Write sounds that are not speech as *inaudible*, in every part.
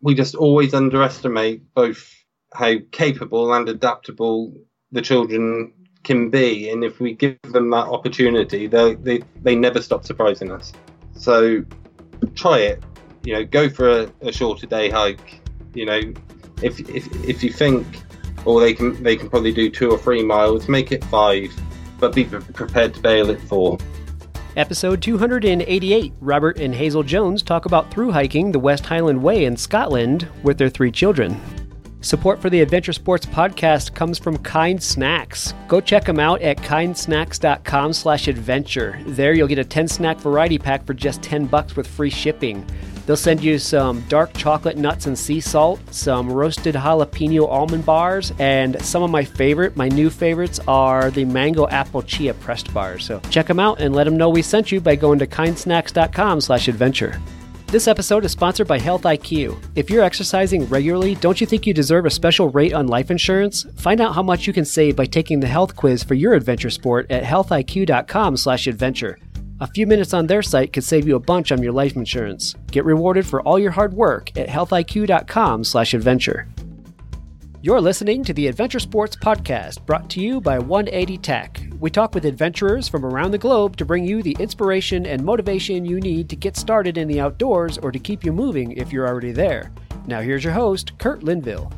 we just always underestimate both how capable and adaptable the children can be, and if we give them that opportunity, they they, they never stop surprising us. So try it. You know, go for a, a shorter day hike. You know, if if if you think, or they can they can probably do two or three miles, make it five, but be prepared to bail at four. Episode 288 Robert and Hazel Jones talk about through hiking the West Highland Way in Scotland with their three children. Support for the Adventure Sports podcast comes from Kind Snacks. Go check them out at kindsnacks.com slash adventure. There you'll get a 10 snack variety pack for just 10 bucks with free shipping. They'll send you some dark chocolate nuts and sea salt, some roasted jalapeno almond bars, and some of my favorite, my new favorites are the mango apple chia pressed bars. So check them out and let them know we sent you by going to kindsnacks.com slash adventure. This episode is sponsored by Health IQ. If you're exercising regularly, don't you think you deserve a special rate on life insurance? Find out how much you can save by taking the health quiz for your adventure sport at healthiq.com/adventure. A few minutes on their site could save you a bunch on your life insurance. Get rewarded for all your hard work at healthiq.com/adventure. You're listening to the Adventure Sports Podcast, brought to you by 180 Tech. We talk with adventurers from around the globe to bring you the inspiration and motivation you need to get started in the outdoors or to keep you moving if you're already there. Now, here's your host, Kurt Linville.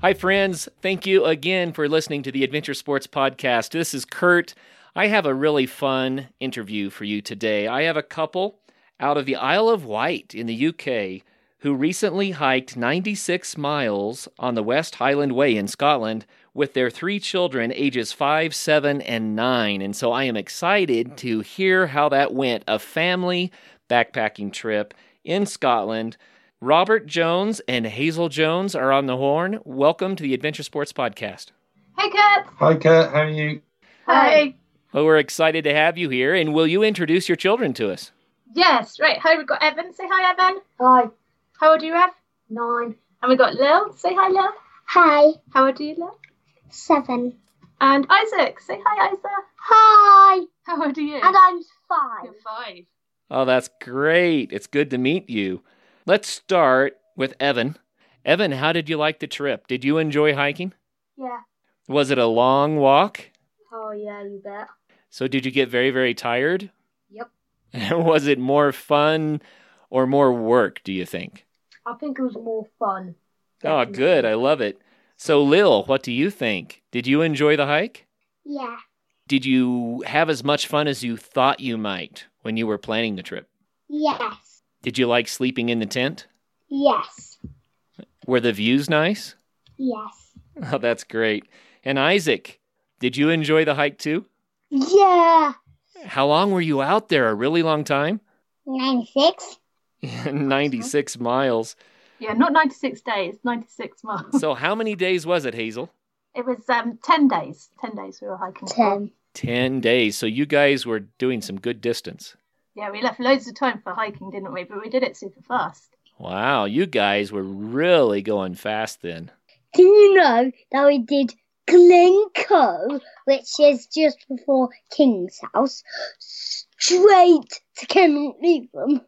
Hi, friends. Thank you again for listening to the Adventure Sports Podcast. This is Kurt. I have a really fun interview for you today. I have a couple out of the Isle of Wight in the UK who recently hiked 96 miles on the West Highland Way in Scotland with their three children, ages 5, 7, and 9. And so I am excited to hear how that went a family backpacking trip in Scotland. Robert Jones and Hazel Jones are on the horn. Welcome to the Adventure Sports Podcast. Hey, Kurt. Hi, Kurt. How are you? Hi. Well, we're excited to have you here. And will you introduce your children to us? Yes, right. Hi, we've got Evan. Say hi, Evan. Hi. How old are you, Ev? Nine. And we've got Lil. Say hi, Lil. Hi. How old are you, Lil? Seven. And Isaac. Say hi, Isaac. Hi. How old are you? And I'm five. You're five. Oh, that's great. It's good to meet you. Let's start with Evan. Evan, how did you like the trip? Did you enjoy hiking? Yeah. Was it a long walk? Oh yeah, you bet. So, did you get very, very tired? Yep. *laughs* Was it more fun or more work, do you think? I think it was more fun. Oh, good. I love it. So, Lil, what do you think? Did you enjoy the hike? Yeah. Did you have as much fun as you thought you might when you were planning the trip? Yes. Did you like sleeping in the tent? Yes. Were the views nice? Yes. *laughs* Oh, that's great. And Isaac, did you enjoy the hike too? Yeah. How long were you out there? A really long time? Ninety-six. *laughs* 96 miles. Yeah, not 96 days, 96 months. So, how many days was it, Hazel? it was um 10 days. 10 days we were hiking. Ten. 10 days. So, you guys were doing some good distance. Yeah, we left loads of time for hiking, didn't we? But we did it super fast. Wow, you guys were really going fast then. Do you know that we did Glencoe, which is just before King's House, straight to Kinlochleven?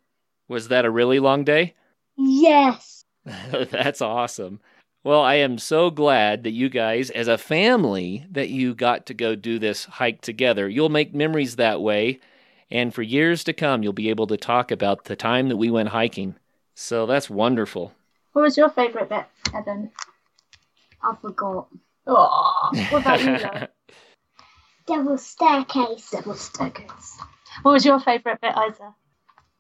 Was that a really long day? *laughs* Yes. That's awesome. Well, I am so glad that you guys, as a family, that you got to go do this hike together. You'll make memories that way, and for years to come, you'll be able to talk about the time that we went hiking. So that's wonderful. What was your favourite bit, Evan? I forgot. Oh, what about you, Lil? *laughs* Devil's Staircase. Devil's Staircase. What was your favourite bit, Isa?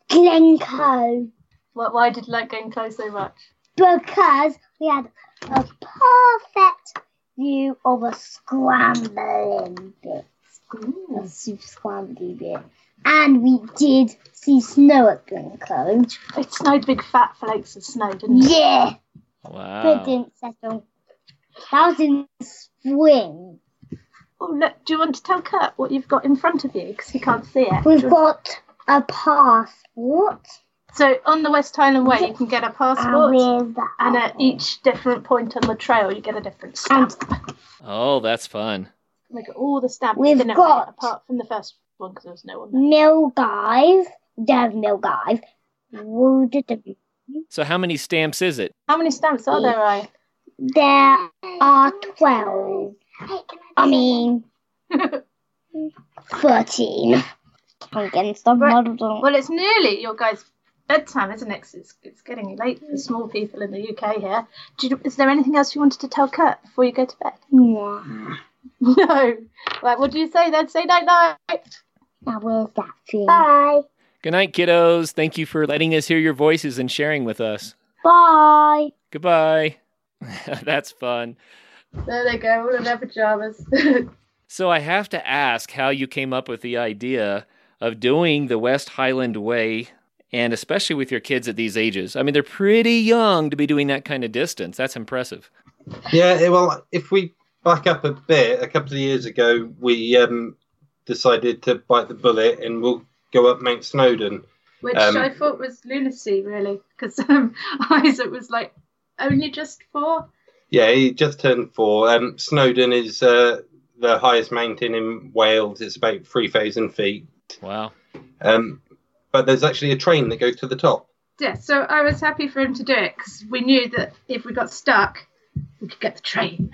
Glencoe. What, why did you like going close so much? because we had a perfect view of a scrambling bit. Mm. A super scrambly bit. And we did see snow at Glencoe. It snowed big fat flakes of snow, didn't it? Yeah, Wow. but it didn't settle. That was in spring. Oh, look, do you want to tell Kurt what you've got in front of you? Because he can't see it. We've got a passport. So on the West Highland Way, you can get a And passport, with and at each different point on the trail, you get a different stamp. Oh, that's fun. We got all the stamps We've in it, got- apart from the first one because there was no one there. Milgive, Dev Milgive, Woo-doo-doo. So, how many stamps is it? How many stamps are there, I? There are 12. I mean, *laughs* 13. Against the Right. model. Well, it's nearly your guys' bedtime, isn't it? it's, it's getting late for small people in the UK here. Do you, is there anything else you wanted to tell Kurt before you go to bed? Mwah. *laughs* No. Right, what do you say then? Say night night. Now, where's that thing? Bye. Good night, kiddos. Thank you for letting us hear your voices and sharing with us. Bye. Goodbye. *laughs* That's fun. There they go, all in their pajamas. *laughs* So I have to ask how you came up with the idea of doing the West Highland Way, and especially with your kids at these ages. I mean, they're pretty young to be doing that kind of distance. That's impressive. Yeah, eh, well, if we back up a bit, a couple of years ago, we um, decided to bite the bullet and we'll go up Mount Snowdon. Which Um, I thought was lunacy, really, because um, *laughs* Isaac was like only just four. Yeah, he just turned four. Um, Snowdon is uh, the highest mountain in Wales. It's about 3,000 feet. Wow. Um, but there's actually a train that goes to the top. Yeah, so I was happy for him to do it because we knew that if we got stuck, we could get the train.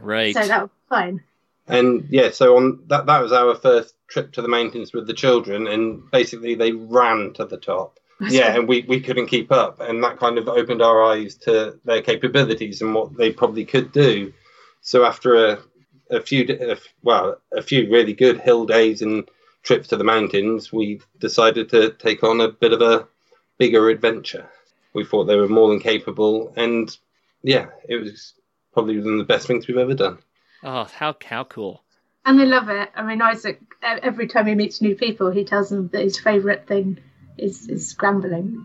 Right. So that was fine. And yeah, so on that that was our first trip to the mountains with the children, and basically they ran to the top. Yeah, and we, we couldn't keep up, and that kind of opened our eyes to their capabilities and what they probably could do. So after a a few a well a few really good hill days and trips to the mountains, we decided to take on a bit of a bigger adventure. We thought they were more than capable, and yeah, it was probably one of the best things we've ever done. Oh, how how cool. And they love it. I mean, Isaac, every time he meets new people, he tells them that his favourite thing is, is scrambling.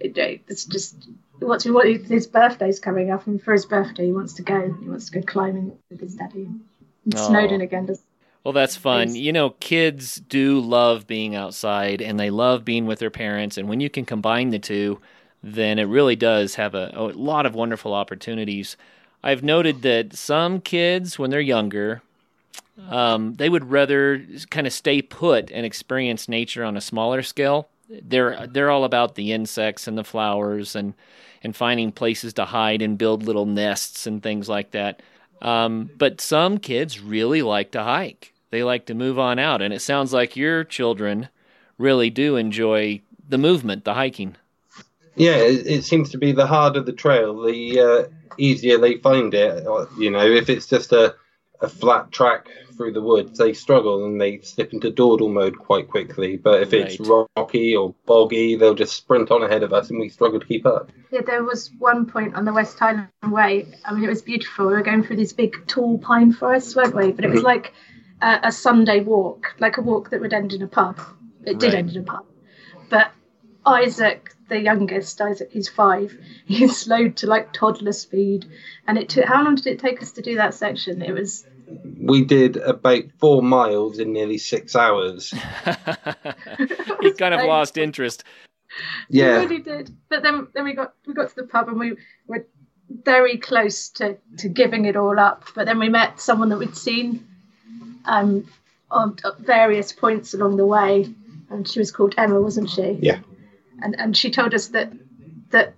It's just what's what his birthday's coming up, and for his birthday, he wants to go. He wants to go climbing with his daddy. And oh. Aw. Snowdon again does. Well, that's fun. You know, kids do love being outside and they love being with their parents. And when you can combine the two, then it really does have a, a lot of wonderful opportunities. I've noted that some kids, when they're younger, um, they would rather kind of stay put and experience nature on a smaller scale. They're they're all about the insects and the flowers and and finding places to hide and build little nests and things like that. Um, but some kids really like to hike. They like to move on out, and it sounds like your children really do enjoy the movement, the hiking. Yeah, it, it seems to be the harder the trail, the uh, easier they find it. You know, if it's just a, a flat track through the woods, they struggle and they slip into dawdle mode quite quickly. But if it's rocky or boggy, they'll just sprint on ahead of us and we struggle to keep up. Yeah, there was one point on the West Highland Way. I mean, it was beautiful. We were going through these big, tall pine forests, weren't we? But it was Mhm. like a, a Sunday walk, like a walk that would end in a pub. It did Right. end in a pub. But Isaac, the youngest, Isaac, he's five, *laughs* he slowed to like toddler speed. And it took, how long did it take us to do that section? It was, We did about four miles in nearly six hours. *laughs* *laughs* he kind of lost interest. we Yeah, really did. But then, then we got we got to the pub and we were very close to, to giving it all up. But then we met someone that we'd seen um, on at various points along the way, and she was called Emma, wasn't she? Yeah. And and she told us that that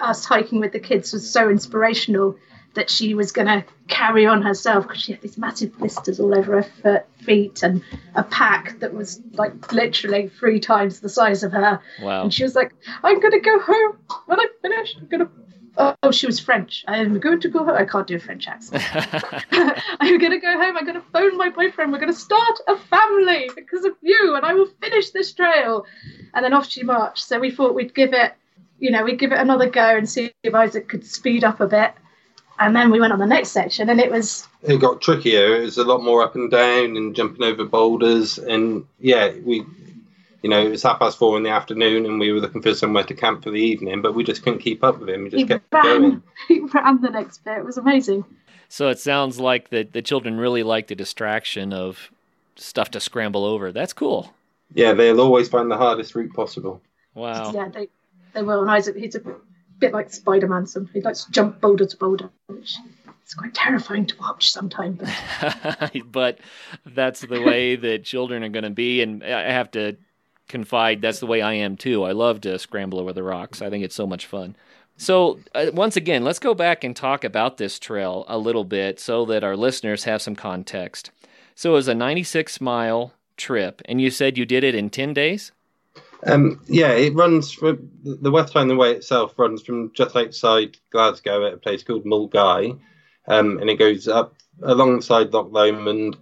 us hiking with the kids was so inspirational that she was going to carry on herself because she had these massive blisters all over her foot, feet and a pack that was like literally three times the size of her. Wow. And she was like, I'm going to go home when I finish. I'm going to. Oh, she was French. I'm going to go home. I can't do a French accent. *laughs* I'm going to go home. I'm going to phone my boyfriend. We're going to start a family because of you, and I will finish this trail. And then off she marched. So we thought we'd give it, you know, we'd give it another go and see if Isaac could speed up a bit. And then we went on the next section, and it was it got trickier. It was a lot more up and down and jumping over boulders. And yeah, we, you know, it was half past four in the afternoon and we were looking for somewhere to camp for the evening, but we just couldn't keep up with him. We just he kept ran, going. *laughs* he ran the next bit. It was amazing. so it sounds like the, the children really like the distraction of stuff to scramble over. That's cool. Yeah, they'll always find the hardest route possible. Wow. Yeah, they they will. And Isaac, he's a bit like Spider Man. Some he likes to jump boulder to boulder, which is quite terrifying to watch sometimes. But *laughs* but that's the way that children are going to be. And I have to confide that's the way I am too. I love to scramble over the rocks. I think it's so much fun. So, uh, once again, let's go back and talk about this trail a little bit so that our listeners have some context. So, it was a 96 mile trip, and you said you did it in 10 days? Um, yeah, it runs from the West Highland Way itself runs from just outside Glasgow at a place called Milngavie, um, and it goes up alongside Loch Lomond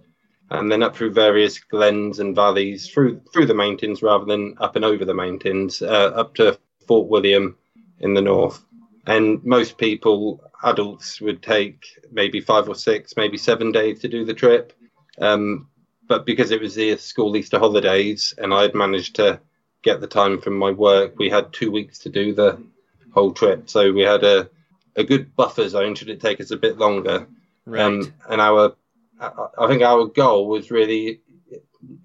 and then up through various glens and valleys through through the mountains rather than up and over the mountains uh, up to Fort William in the north. And most people, adults, would take maybe five or six, maybe seven days to do the trip. Um, but because it was the school Easter holidays and I had managed to get the time from my work, we had two weeks to do the whole trip. So we had a, a good buffer zone should it take us a bit longer. Right. Um, and our, I think our goal was really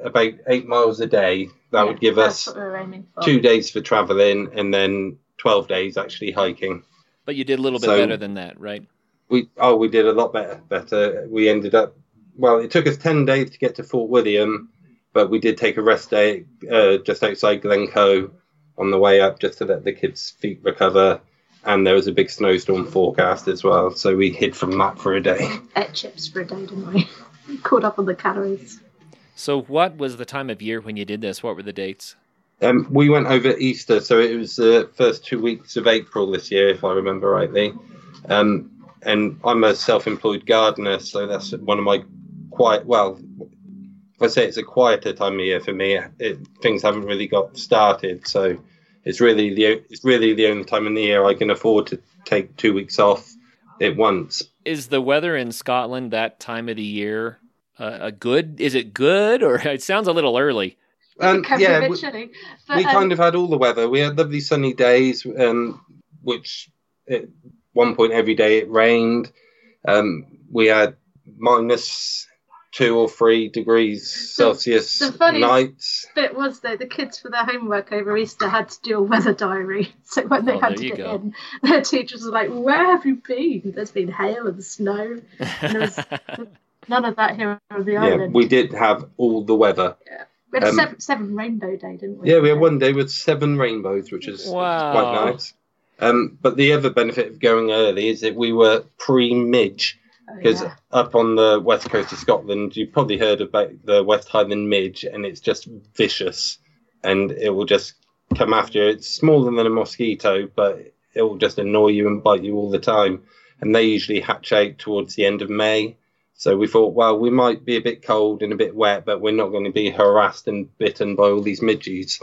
about eight miles a day. That Yeah, would give us we were aiming for. two days for traveling and then 12 days actually hiking. but you did a little bit So- better than that, right? We oh we did a lot better. Better. We ended up well. It took us 10 days to get to Fort William, but we did take a rest day uh, just outside Glencoe on the way up just to let the kids' feet recover. And there was a big snowstorm forecast as well, so we hid from that for a day. *laughs* Ate chips for a day, didn't we? *laughs* Caught up on the calories. So, what was the time of year when you did this? What were the dates? Um, we went over Easter, so it was the first two weeks of April this year, if I remember rightly. Um, and I'm a self-employed gardener, so that's one of my quiet. Well, if I say it's a quieter time of year for me, it, things haven't really got started, so it's really the it's really the only time in the year I can afford to take two weeks off at once. Is the weather in Scotland that time of the year uh, a good? Is it good, or *laughs* it sounds a little early? it can yeah, we- chilly. But, we um, kind of had all the weather. We had lovely sunny days, um, which at one point every day it rained. Um, we had minus two or three degrees Celsius the funniest- nights. bit was though the kids for their homework over Easter had to do a weather diary. *laughs* So when they Oh, handed there you it go. in, their teachers were like, "Where have you been? There's been hail and snow. And there was *laughs* none of that here on the Yeah, island. we did have all the weather. Yeah. We had um, seven, seven rainbow day, didn't we? Yeah, we had one day with seven rainbows, which is Wow. quite nice. Um, but the other benefit of going early is that we were pre-midge. Oh, Oh, because yeah. up on the west coast of Scotland, you've probably heard about the West Highland midge, and it's just vicious, and it will just come after you. It's smaller than a mosquito, but it will just annoy you and bite you all the time. And they usually hatch out towards the end of May. So we thought, well, we might be a bit cold and a bit wet, but we're not going to be harassed and bitten by all these midges.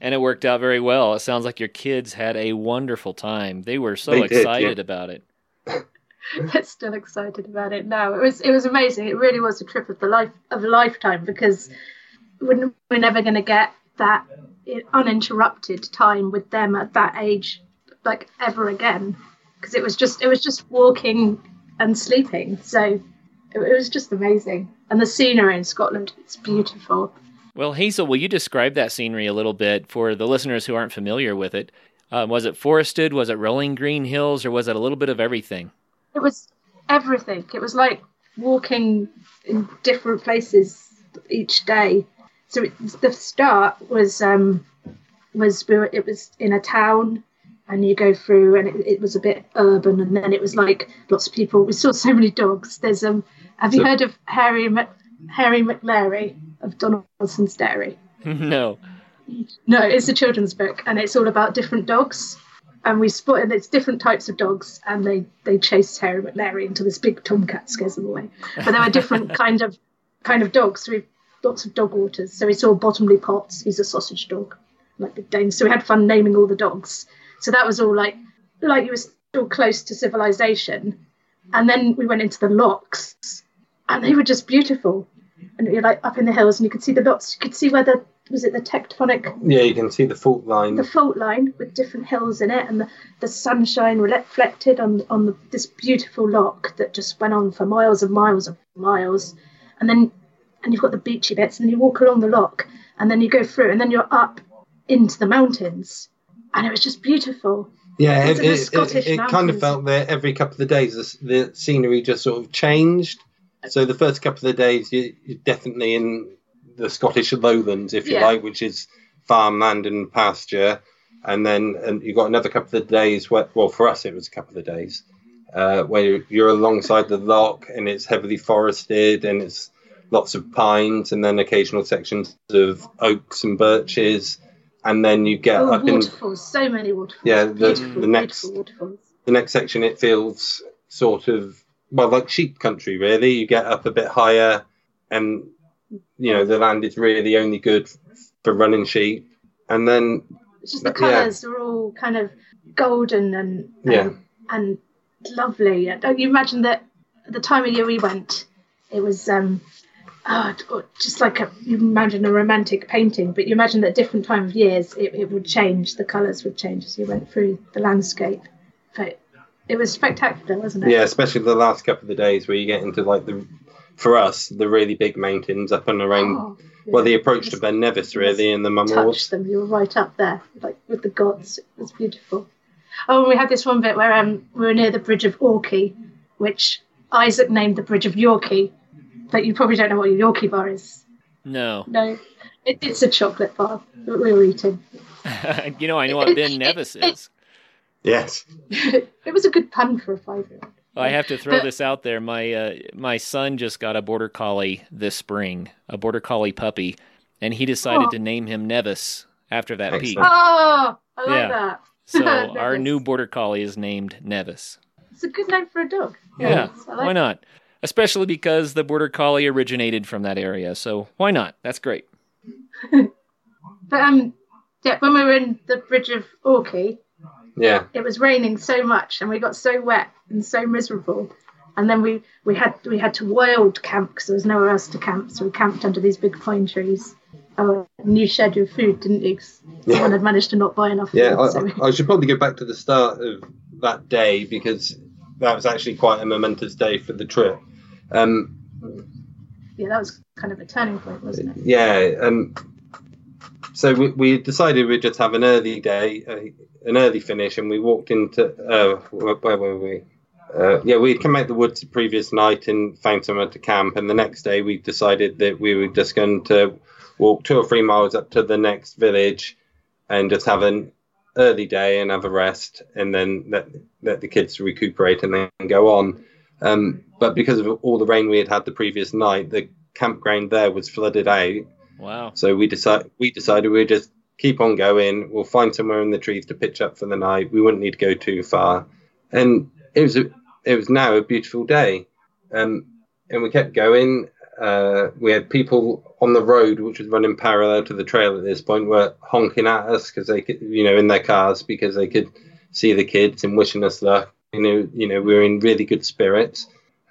and it worked out very well. It sounds like your kids had a wonderful time. They were so They did, excited yeah. about it. *laughs* *laughs* They're still excited about it now. It was it was amazing. It really was a trip of the life of a lifetime because we're, we're never going to get that uninterrupted time with them at that age like ever again because it was just it was just walking and sleeping. So it, it was just amazing. And the scenery in Scotland it's beautiful. Well, Hazel, will you describe that scenery a little bit for the listeners who aren't familiar with it? Uh, was it forested? Was it rolling green hills? Or was it a little bit of everything? It was everything. It was like walking in different places each day. So it, the start was um, was we were, it was in a town, and you go through, and it, it was a bit urban, and then it was like lots of people. We saw *laughs* so many dogs. There's um, have you So- heard of Harry Mc, Hairy Maclary of Donaldson's Dairy? *laughs* no. No, it's a children's book, and it's all about different dogs. And we spot, and it's different types of dogs, and they they chase Hairy Maclary until this big tomcat scares them away. But there were different *laughs* kind of kind of dogs. So we lots of dog waters. So we saw Bottomley Potts. He's a sausage dog, like Big Dane. So we had fun naming all the dogs. So that was all like like you were still close to civilization. And then we went into the locks, and they were just beautiful. And you're like up in the hills, and you could see the lots. You could see where the was it the tectonic? Yeah, you can see the fault line. the fault line with different hills in it and the, the sunshine reflected on on the, this beautiful lock that just went on for miles and miles and miles. And then and you've got the beachy bits and you walk along the lock and then you go through and then you're up into the mountains. And it was just beautiful. Yeah, it, it, it, it kind of felt that every couple of days the, the scenery just sort of changed. So the first couple of days you, you're definitely in the Scottish lowlands, if you Yeah. like, which is farmland and pasture, and then and you got another couple of days where, well, for us it was a couple of days uh, where you're alongside the loch and it's heavily forested and it's lots of pines and then occasional sections of oaks and birches, and then you get Oh, up in waterfalls, so many waterfalls. Yeah, the- the next- waterfalls. the next section it feels sort of well like sheep country really you get up a bit higher and you know the land is really only good for running sheep and then It's just the Yeah. colours are all kind of golden and Yeah. and lovely. Don't you imagine that at the time of year we went, it was um, oh, just like a, you imagine a romantic painting, but you imagine that different time of years it, it would change. The colours would change as you went through the landscape. But it was spectacular, wasn't it? yeah especially the last couple of days where you get into like the for us the really big mountains up and around Oh, well the yeah. approach to ben nevis really and the touch them. You were right up there, like with the gods. It was beautiful. Oh, and we had this one bit where um, we were near the bridge of Orchy, which Isaac named the bridge of Yorkie, but you probably don't know what a Yorkie bar is. No. No, it, it's a chocolate bar that we were eating. *laughs* you know, I know what Ben *laughs* Nevis is. yes *laughs* it was a good pun for a five-year-old. I have to throw But- this out there. My uh, my son just got a border collie this spring, a border collie puppy, and he decided Oh. to name him Nevis after that peak. Oh, I like Yeah. that. So *laughs* our new border collie is named Nevis. It's a good name for a dog. Yeah, I like why not? Especially because the border collie originated from that area. So why not? That's great. *laughs* But um, yeah, when we were in the bridge of Orchy, yeah. It was raining so much and we got so wet and so miserable. And then we we had we had to wild camp because there was nowhere else to camp. So we camped under these big pine trees. Oh new shed of food didn't you 'Cause someone had managed to not buy enough Yeah, food, so. We- I, I should probably go back to the start of that day because that was actually quite a momentous day for the trip. Um, yeah that was kind of a turning point wasn't it? yeah, um, so we, we decided we'd just have an early day, uh, an early finish, and we walked into uh, where, were we? Uh, yeah, we'd come out the woods the previous night and found somewhere to camp, and the next day we decided that we were just going to walk two or three miles up to the next village and just have an early day and have a rest, and then let let the kids recuperate and then go on. Um, but because of all the rain we had had the previous night, the campground there was flooded out, Wow. so we decide we decided we'd just keep on going. We'll find somewhere in the trees to pitch up for the night. We wouldn't need to go too far, and it was a, it was now a beautiful day, um, and we kept going. Uh, we had people on the road, which was running parallel to the trail at this point, were honking at us because they could, you know, in their cars because they could see the kids and wishing us luck. You know, you know, we were in really good spirits.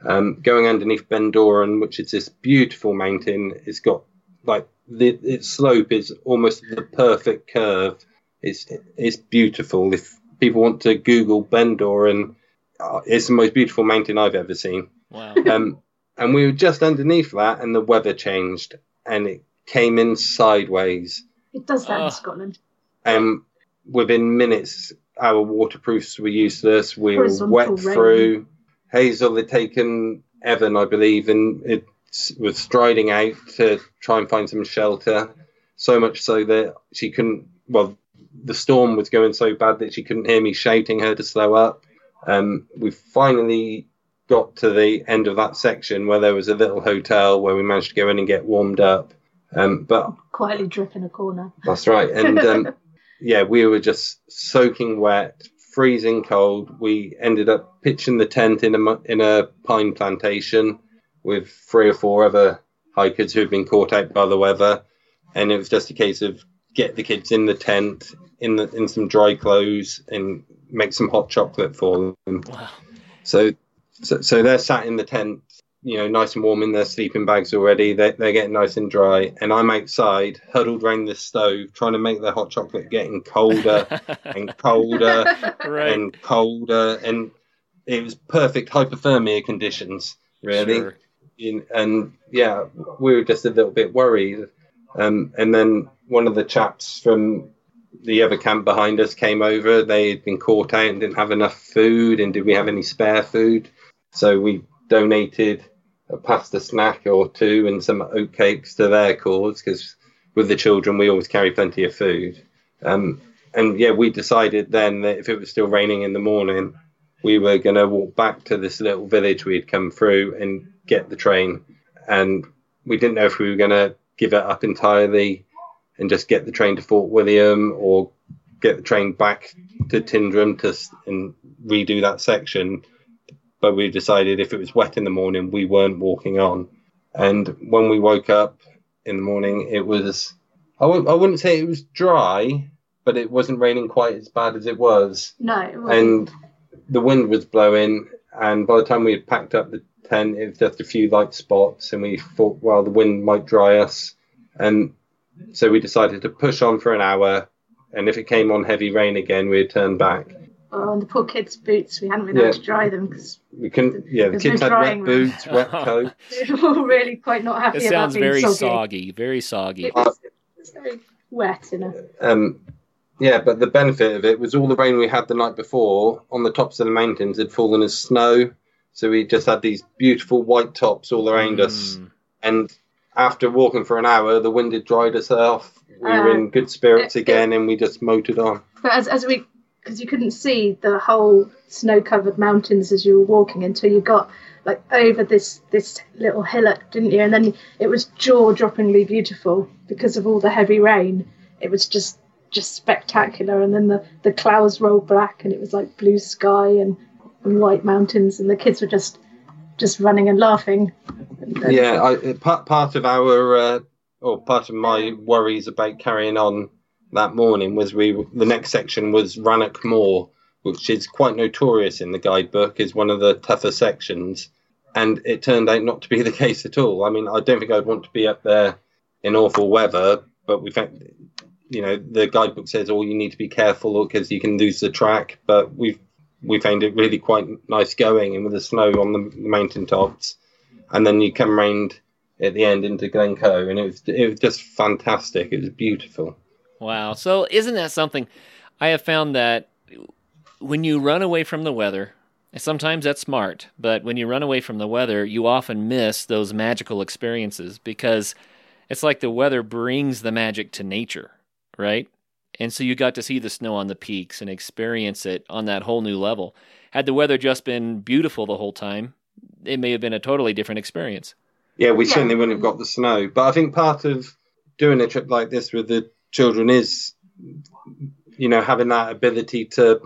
Um, going underneath Ben Dorain, which is this beautiful mountain, it's got like the its slope is almost the perfect curve. It's it's beautiful. If people want to Google Bendor, and uh, it's the most beautiful mountain I've ever seen. Wow. *laughs* Um, and we were just underneath that, and the weather changed, and it came in sideways. it does that Oh. in Scotland And within minutes, our waterproofs were useless. We were wet rain. through. Hazel had taken Evan, I believe, and it was striding out to try and find some shelter. So much so that she couldn't. Well, the storm was going so bad that she couldn't hear me shouting her to slow up. Um, we finally got to the end of that section where there was a little hotel where we managed to go in and get warmed up. Um, but quietly drip in a corner that's right. And um, *laughs* yeah, we were just soaking wet, freezing cold. We ended up pitching the tent in a in a pine plantation with three or four other hikers who had been caught out by the weather, and it was just a case of get the kids in the tent in the in some dry clothes and make some hot chocolate for them. Wow. So, so, so they're sat in the tent, you know, nice and warm in their sleeping bags already. They, they're getting nice and dry, and I'm outside, huddled around the stove, trying to make their hot chocolate getting colder *laughs* and colder right. and colder, and it was perfect hypothermia conditions, really. Sure. In, and yeah, we were just a little bit worried. Um, and then one of the chaps from the other camp behind us came over. They had been caught out and didn't have enough food. And did we have any spare food? So we donated a pasta snack or two and some oat cakes to their cause because with the children, we always carry plenty of food. Um, and yeah, we decided then that if it was still raining in the morning, we were going to walk back to this little village we'd come through and get the train. And we didn't know if we were going to give it up entirely and just get the train to Fort William or get the train back to Tyndrum to and redo that section. But we decided if it was wet in the morning, we weren't walking on. And when we woke up in the morning, it was I w- I wouldn't say it was dry, but it wasn't raining quite as bad as it was. No, it wasn't. And the wind was blowing, and by the time we had packed up the tent, it was just a few light spots, and we thought, well, the wind might dry us, and so we decided to push on for an hour, and if it came on heavy rain again, we'd turn back. Oh, and the poor kids' boots, we hadn't been Yeah. able to dry them because We couldn't, yeah, the kids no had wet drying boots, wet *laughs* coats. they were all really quite not happy It sounds about being very soggy. soggy, very soggy. It was, it was very wet, you know. Um, yeah, but the benefit of it was all the rain we had the night before on the tops of the mountains had fallen as snow. So we just had these beautiful white tops all around us. Mm. And after walking for an hour, the wind had dried us off. We were Uh, in good spirits it- again, and we just motored on. But as, as we, because you couldn't see the whole snow-covered mountains as you were walking until you got like over this this little hillock, didn't you? And then it was jaw-droppingly beautiful because of all the heavy rain. It was just just spectacular. And then the the clouds rolled black, and it was like blue sky and, and white mountains, and the kids were just just running and laughing. And, Yeah, I, part part of our uh, or part of my worries about carrying on that morning was we the next section was Rannoch Moor, which is quite notorious in the guidebook, is one of the tougher sections, and it turned out not to be the *laughs* case at all. I mean, I don't think I'd want to be up there in awful weather, but we found, you know, the guidebook says, "Oh, you need to be careful because you can lose the track," but we've we found it really quite nice going, and with the snow on the mountain tops, and then you come round at the end into Glencoe, and it was it was just fantastic. It was beautiful. Wow. So isn't that something? I have found that when you run away from the weather, sometimes that's smart, but when you run away from the weather, you often miss those magical experiences because it's like the weather brings the magic to nature, right? And so you got to see the snow on the peaks and experience it on that whole new level. Had the weather just been beautiful the whole time, it may have been a totally different experience. Yeah, we Yeah. certainly wouldn't have got the snow, but I think part of doing a trip like this with the children is, you know, having that ability to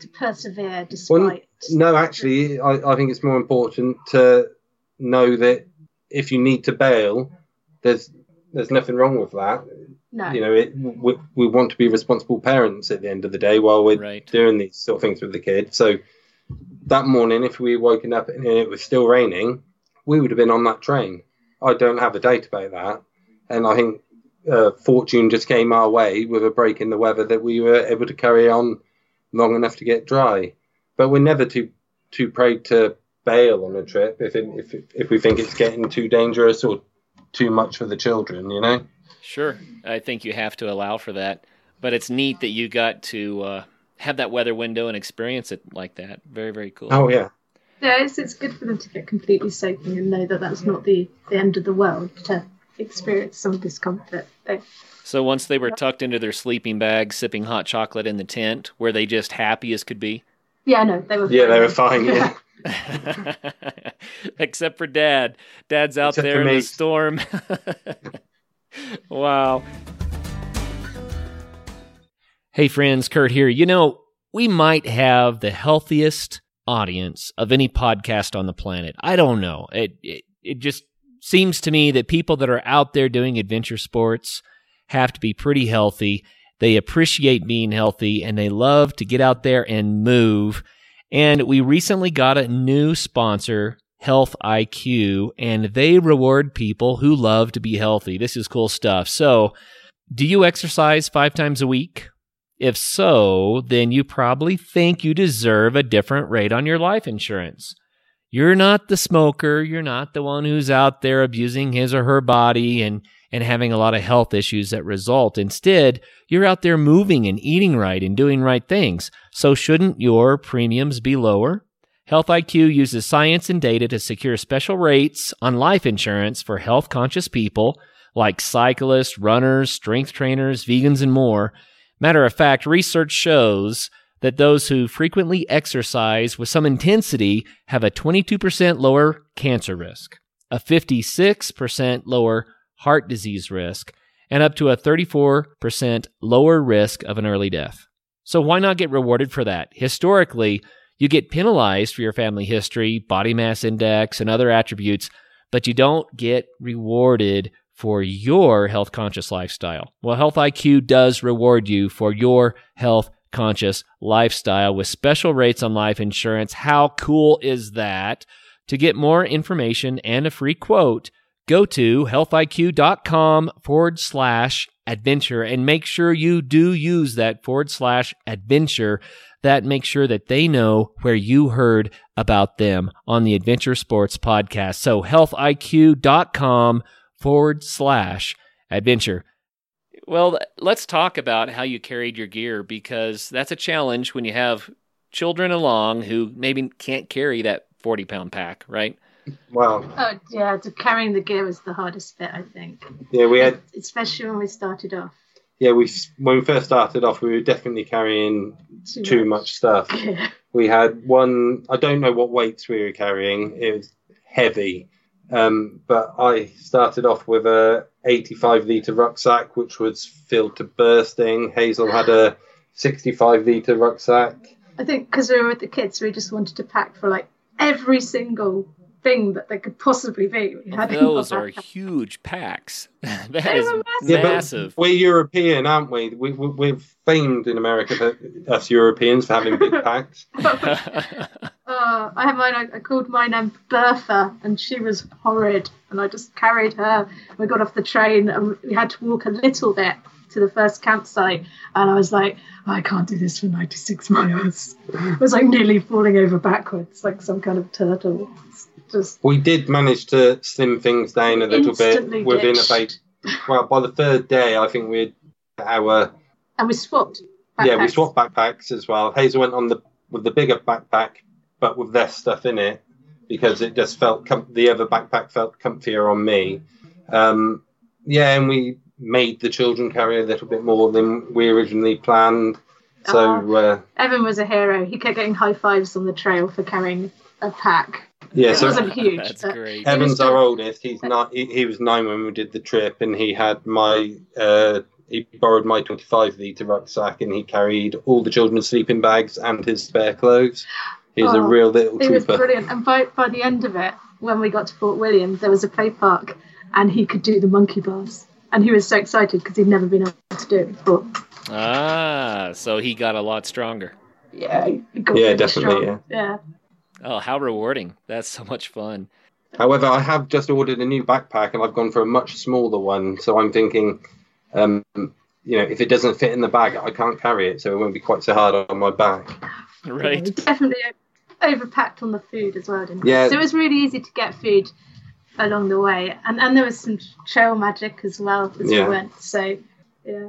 to persevere despite. No, actually, I, I think it's more important to know that if you need to bail, there's there's nothing wrong with that. No, You know, it, we, we want to be responsible parents at the end of the day while we're Right. doing these sort of things with the kids. So that morning, if we woken up and it was still raining, we would have been on that train. I don't have a date about that. And I think uh, fortune just came our way with a break in the weather that we were able to carry on long enough to get dry. But we're never too too proud to bail on a trip if it, if if we think it's getting too dangerous or too much for the children. You know. Sure. I think you have to allow for that. But it's neat that you got to uh, have that weather window and experience it like that. Very, very cool. Oh yeah. Yeah, it's, it's good for them to get completely soaking and know that that's not the, the end of the world to experience some discomfort. They, So once they were tucked into their sleeping bags, sipping hot chocolate in the tent, were they just happy as could be? yeah, no, they were. Yeah, they were fine. fine. Yeah. *laughs* Except for Dad. Dad's out Except there in the storm. *laughs* wow. Hey, friends, Kurt here. You know, we might have the healthiest audience of any podcast on the planet. I don't know. It, it, it just seems to me that people that are out there doing adventure sports have to be pretty healthy. They appreciate being healthy and they love to get out there and move. And we recently got a new sponsor, Health IQ, and they reward people who love to be healthy. This is cool stuff. So, do you exercise five times a week? If so, then you probably think you deserve a different rate on your life insurance. You're not the smoker. You're not the one who's out there abusing his or her body and, and having a lot of health issues that result. Instead, you're out there moving and eating right and doing right things. So shouldn't your premiums be lower? Health IQ uses science and data to secure special rates on life insurance for health conscious people like cyclists, runners, strength trainers, vegans, and more. Matter of fact, research shows that those who frequently exercise with some intensity have a 22% lower cancer risk, a 56% lower heart disease risk, and up to a 34% lower risk of an early death. So why not get rewarded for that? Historically, you get penalized for your family history, body mass index, and other attributes, but you don't get rewarded for your health conscious lifestyle. Well, Health IQ does reward you for your health conscious lifestyle with special rates on life insurance. How cool is that? To get more information and a free quote, go to healthiq.com forward slash adventure and make sure you do use that forward slash adventure. That makes sure that they know where you heard about them on the Adventure Sports Podcast. So healthiq.com forward slash adventure. Well, let's talk about how you carried your gear because that's a challenge when you have children along who maybe can't carry that 40 pound pack, right? Well, Oh yeah, carrying the gear was the hardest bit, I think. yeah, we had especially when we started off. Yeah we when we first started off, we were definitely carrying Too, too much stuff. *laughs* Yeah. We had one. I don't know what weights we were carrying. It was heavy, um, but I started off with a 85 liter rucksack, which was filled to bursting. Hazel had a 65 liter rucksack. I think because we were with the kids, we just wanted to pack for like every single thing that there could possibly be. We had in our Those are huge packs. *laughs* that They is were massive. Yeah, massive. We're European, aren't we? we, we we're famed in America for us Europeans for having big *laughs* packs. *laughs* Uh, I had mine. I, I called mine um, Bertha, and she was horrid. And I just carried her. We got off the train, and we had to walk a little bit to the first campsite. And I was like, I can't do this for 96 miles. I was like nearly falling over backwards, like some kind of turtle. It's just We did manage to slim things down a little bit within ditched. about well by the third day I think we had our and we swapped. yeah we swapped backpacks as well. Hazel went on the with the bigger backpack but with less stuff in it because it just felt com- the other backpack felt comfier on me. Um, yeah, and we made the children carry a little bit more than we originally planned. So uh, Evan was a hero. He kept getting high fives on the trail for carrying a pack. Yeah, It so wasn't *laughs* huge. That's but great. Evan's our oldest. He's not. He, he was nine when we did the trip, and he had my. Uh, he borrowed my 25 liter rucksack, and he carried all the children's sleeping bags and his spare clothes. He was a Oh, real little It was brilliant. And by, by the end of it, when we got to Fort William, there was a play park and he could do the monkey bars. And he was so excited because he'd never been able to do it before. Ah, so he got a lot stronger. Yeah, he got Yeah, really definitely, strong. Yeah. Oh, how rewarding. That's so much fun. However, I have just ordered a new backpack, and I've gone for a much smaller one. So I'm thinking, um, you know, if it doesn't fit in the bag, I can't carry it, so it won't be quite so hard on my back. *laughs* Right. We definitely overpacked on the food as well, didn't we? Yeah. So it was really easy to get food along the way. And, and there was some trail magic as well as Yeah. we went. So, yeah.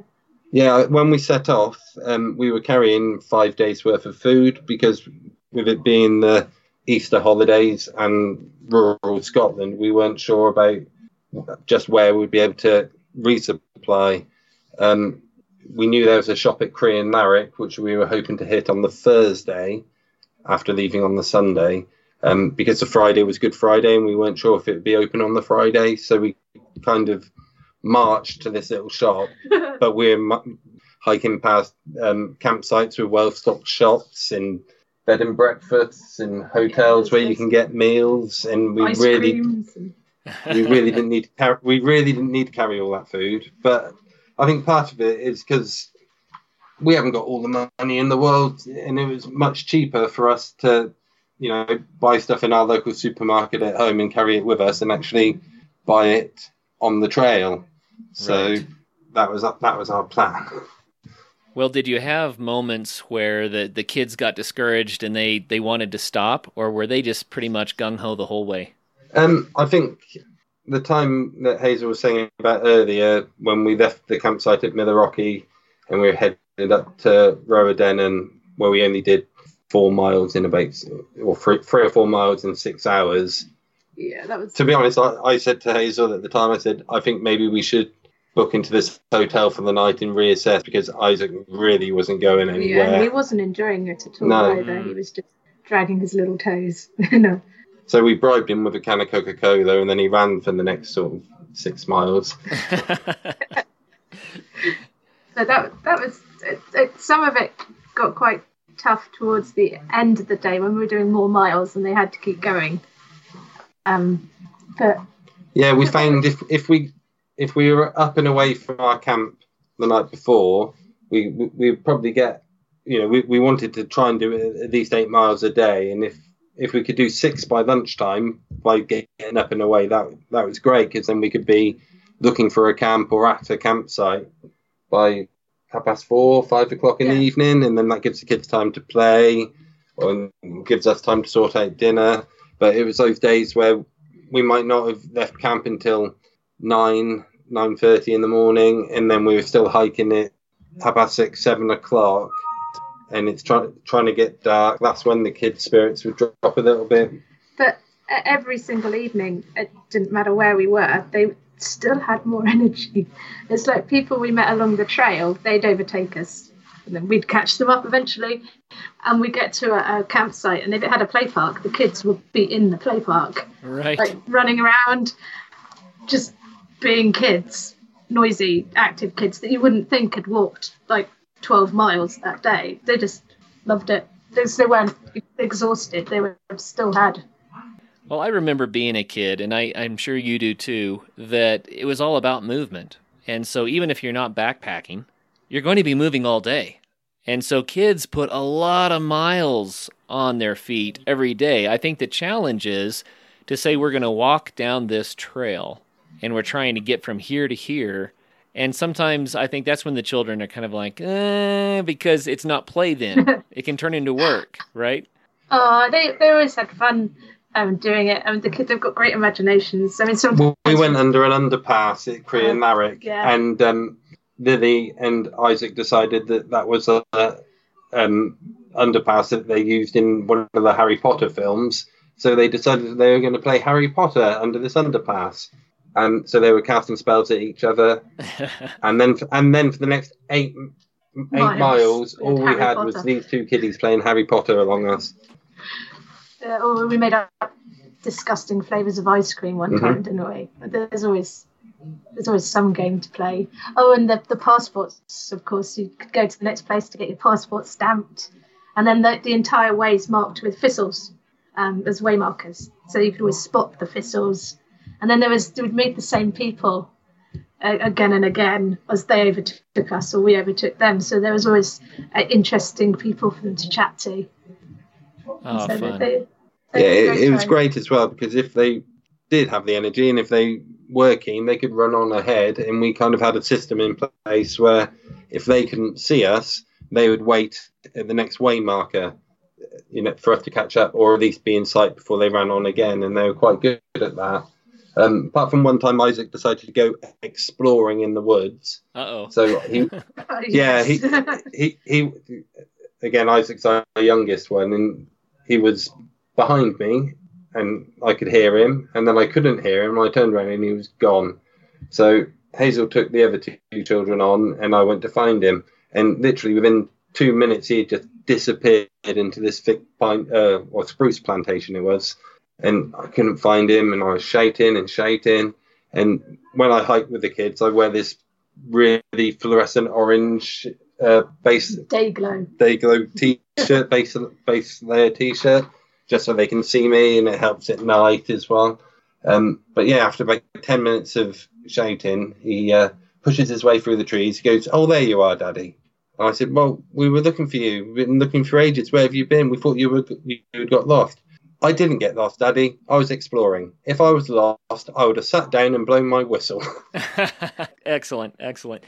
Yeah, when we set off, um, we were carrying five days worth of food because with it being the Easter holidays and rural Scotland, we weren't sure about just where we'd be able to resupply. Um, we knew there was a shop at Crianlarich, which we were hoping to hit on the Thursday after leaving on the Sunday, um, because the Friday was Good Friday and we weren't sure if it would be open on the Friday. So we kind of marched to this little shop *laughs* but we're hiking past um, campsites with well-stocked shops and bed and breakfasts and hotels where you can get meals and we Ice really. And, we really didn't need to *laughs* carry we really didn't need to carry all that food but i think part of it is because we haven't got all the money in the world and it was much cheaper for us to you know buy stuff in our local supermarket at home and carry it with us and actually buy it on the trail so Right. that was that was our plan Well, did you have moments where the, the kids got discouraged and they, they wanted to stop, or were they just pretty much gung ho the whole way? Um, I think the time that Hazel was saying about earlier, when we left the campsite at Milarrochy and we were headed up to Rowardennan, and where we only did four miles in about, or three, three or four miles in six hours, Yeah, that was. To be honest, I, I said to Hazel at the time, I said, I think maybe we should book into this hotel for the night and reassess because Isaac really wasn't going anywhere. Yeah, he wasn't enjoying it at all No. either. He was just dragging his little toes. *laughs* no. So we bribed him with a can of Coca Cola and then he ran for the next sort of six miles. *laughs* So that that was it, it, some of it got quite tough towards the end of the day when we were doing more miles and they had to keep going. Um, but Yeah, we found if if we if we were up and away from our camp the night before, we we we'd probably get you know we, we wanted to try and do it at least eight miles a day, and if if we could do six by lunchtime by getting up and away, that that was great because then we could be looking for a camp or at a campsite by half past four, five o'clock in the evening, and then that gives the kids time to play, or gives us time to sort out dinner. But it was those days where we might not have left camp until nine, nine thirty in the morning, and then we were still hiking it half past six, seven o'clock, and it's trying trying to get dark. That's when the kids' spirits would drop a little bit. but every single evening, it didn't matter where we were, they still had more *laughs* energy. It's like people we met along the trail, they'd overtake us. And then we'd catch them up eventually, and we'd get to a, a campsite. And if it had a play park, the kids would be in the play park. right. like running around, just being kids, noisy, active kids that you wouldn't think had walked like 12 miles that day. They just loved it. They, they weren't exhausted, they were still had. Well, I remember being a kid, and I, I'm sure you do too, that it was all about movement. And so even if you're not backpacking, you're going to be moving all day. And so kids put a lot of miles on their feet every day. I think the challenge is to say we're going to walk down this trail and we're trying to get from here to here. And sometimes I think that's when the children are kind of like, eh, because it's not play then. *laughs* it can turn into work, right? Oh, they, they always had fun um, doing it. I mean, the kids have got great imaginations. I mean, some Well, we went under an underpass at Crianlarich, Yeah. and um, Lily and Isaac decided that that was a um, underpass that they used in one of the Harry Potter films. So they decided they were going to play Harry Potter under this underpass, and so they were casting spells at each other. *laughs* And then, and then for the next eight eight Miles miles, all we Harry had was these two kiddies playing Harry Potter along us. uh, or we made up disgusting flavors of ice cream one Mhm. time, didn't we? There's always there's always some game to play. Oh, and the the passports, of course, you could go to the next place to get your passport stamped, and then the, the entire way is marked with thistles um, as waymarkers, so you could always spot the thistles. And then there was we'd meet the same people uh, again and again as they overtook us or we overtook them. So there was always uh, interesting people for them to chat to. Oh, so fun. they- yeah, they had a it, it was great as well because if they did have the energy and if they were keen, they could run on ahead. And we kind of had a system in place where if they couldn't see us, they would wait at the next way marker, you know, for us to catch up or at least be in sight before they ran on again. And they were quite good at that. Um, apart from one time, Isaac decided to go exploring in the woods. Oh. So he, Oh, *laughs* yeah, yes. he, he, again, Isaac's our youngest one, and he was behind me, and I could hear him, and then I couldn't hear him. I turned around and he was gone. So Hazel took the other two children on, and I went to find him, and literally within two minutes he had just disappeared into this thick pine uh, or spruce plantation it was, and I couldn't find him, and I was shouting and shouting. And when I hike with the kids, I wear this really fluorescent orange uh, base Day glow. day glow t-shirt, base base layer t-shirt, just so they can see me, and it helps at night as well. Um, but yeah, after about ten minutes of shouting, he uh, pushes his way through the trees. He goes, "Oh, there you are, Daddy." And I said, "Well, we were looking for you. We've been looking for ages. Where have you been? We thought you were you had got lost." I didn't get lost, Daddy. I was exploring. If I was lost, I would have sat down and blown my whistle. *laughs* excellent, excellent.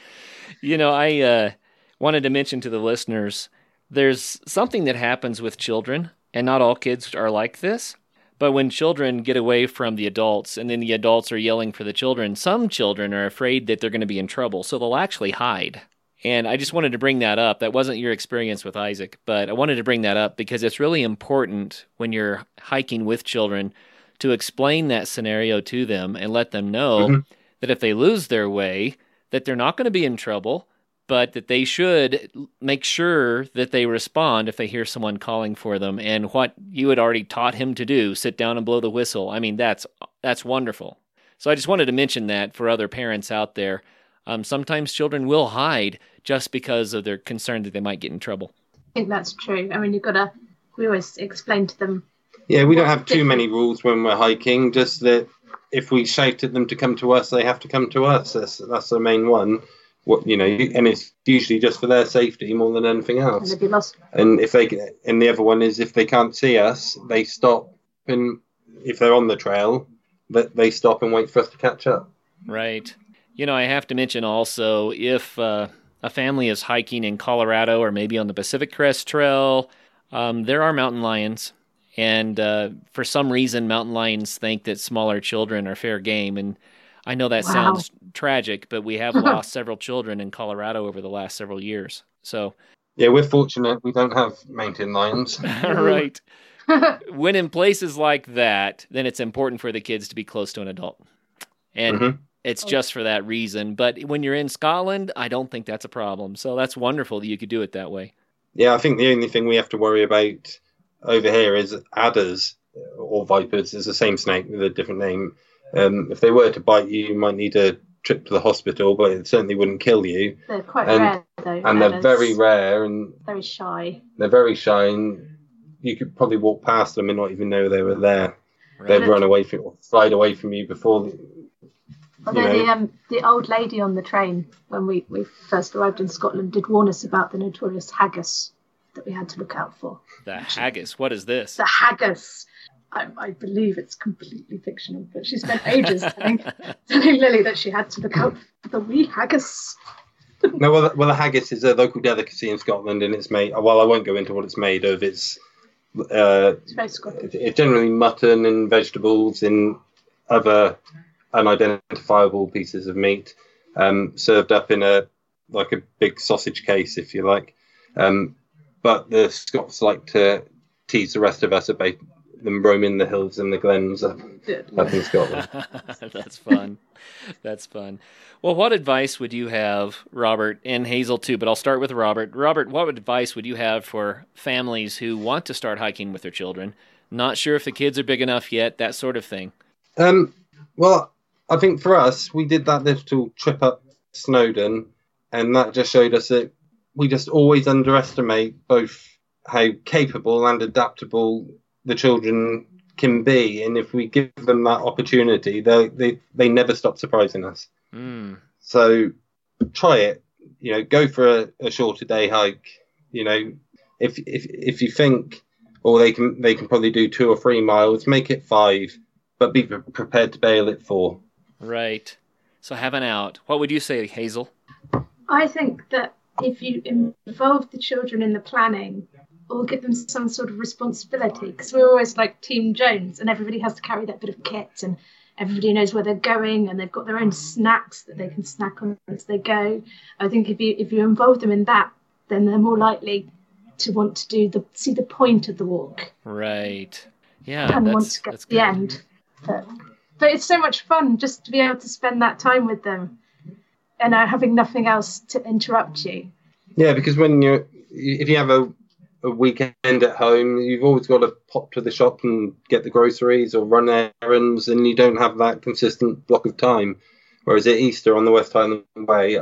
You know, I uh, wanted to mention to the listeners there's something that happens with children, and not all kids are like this. But when children get away from the adults and then the adults are yelling for the children, some children are afraid that they're going to be in trouble, so they'll actually hide. And I just wanted to bring that up. That wasn't your experience with Isaac, but I wanted to bring that up because it's really important when you're hiking with children to explain that scenario to them and let them know Mhm. that if they lose their way, that they're not going to be in trouble, but that they should make sure that they respond if they hear someone calling for them and what you had already taught him to do, sit down and blow the whistle. I mean, that's that's wonderful. So I just wanted to mention that for other parents out there. Um, sometimes children will hide just because of their concern that they might get in trouble. I think that's true. I mean, you've got to. We always explain to them. Yeah, we don't have too Different. many rules when we're hiking. Just that if we shout at them to come to us, they have to come to us. That's that's the main one. What you know, and it's usually just for their safety more than anything else. if you lost, And if they can- and the other one is if they can't see us, they stop and if they're on the trail, that they stop and wait for us to catch up. Right. You know, I have to mention also if uh, a family is hiking in Colorado or maybe on the Pacific Crest Trail, um, there are mountain lions. And uh, for some reason, mountain lions think that smaller children are fair game. And I know that Wow. sounds tragic, but we have *laughs* lost several children in Colorado over the last several years. So, Yeah, we're fortunate we don't have mountain lions. *laughs* right. *laughs* When in places like that, then it's important for the kids to be close to an adult. And Mhm. It's just for that reason. But when you're in Scotland, I don't think that's a problem. So that's wonderful that you could do it that way. Yeah, I think the only thing we have to worry about over here is adders or vipers. It's the same snake with a different name. Um, if they were to bite you, you might need a trip to the hospital, but it certainly wouldn't kill you. they're quite And- rare though. And they're very rare and very shy. they're very shy. And you could probably walk past them and not even know they were there. They'd run away from or slide away from you before. The, Although You know- the um, the old lady on the train when we, we first arrived in Scotland did warn us about the notorious haggis that we had to look out for. The haggis. What is this? The haggis. I, I believe it's completely fictional, but she spent ages *laughs* telling, telling Lily that she had to look out for the wee haggis. *laughs* no, well, well, the haggis is a local delicacy in Scotland, and it's made. Well, I won't go into what it's made of. It's uh, It's very Scottish. it's generally mutton and vegetables and other unidentifiable pieces of meat, um, served up in a like a big sausage case, if you like. Um, but the Scots like to tease the rest of us about them roaming the hills and the glens up, up in Scotland. *laughs* That's fun. That's fun. Well, what advice would you have, Robert, and Hazel too? But I'll start with Robert. Robert, what advice would you have for families who want to start hiking with their children? Not sure if the kids are big enough yet, that sort of thing. Um, well, I think for us, we did that little trip up Snowdon, and that just showed us that we just always underestimate both how capable and adaptable the children can be, and if we give them that opportunity, they they, they never stop surprising us. Mm. So try it. You know, go for a, a shorter day hike. You know, if if if you think, or they can they can probably do two or three miles, make it five, but be pre- prepared to bail it four. Right. So have an out. What would you say, Hazel? I think that if you involve the children in the planning or give them some sort of responsibility, because we're always like Team Jones and everybody has to carry that bit of kit and everybody knows where they're going and they've got their own snacks that they can snack on as they go. I think if you if you involve them in that, then they're more likely to want to do the see the point of the walk Right. Yeah, and want to get to the end. But, but it's so much fun just to be able to spend that time with them and uh, having nothing else to interrupt you. Yeah, because when you if you have a a weekend at home, you've always got to pop to the shop and get the groceries or run errands, and you don't have that consistent block of time. Whereas at Easter on the West Highland Way,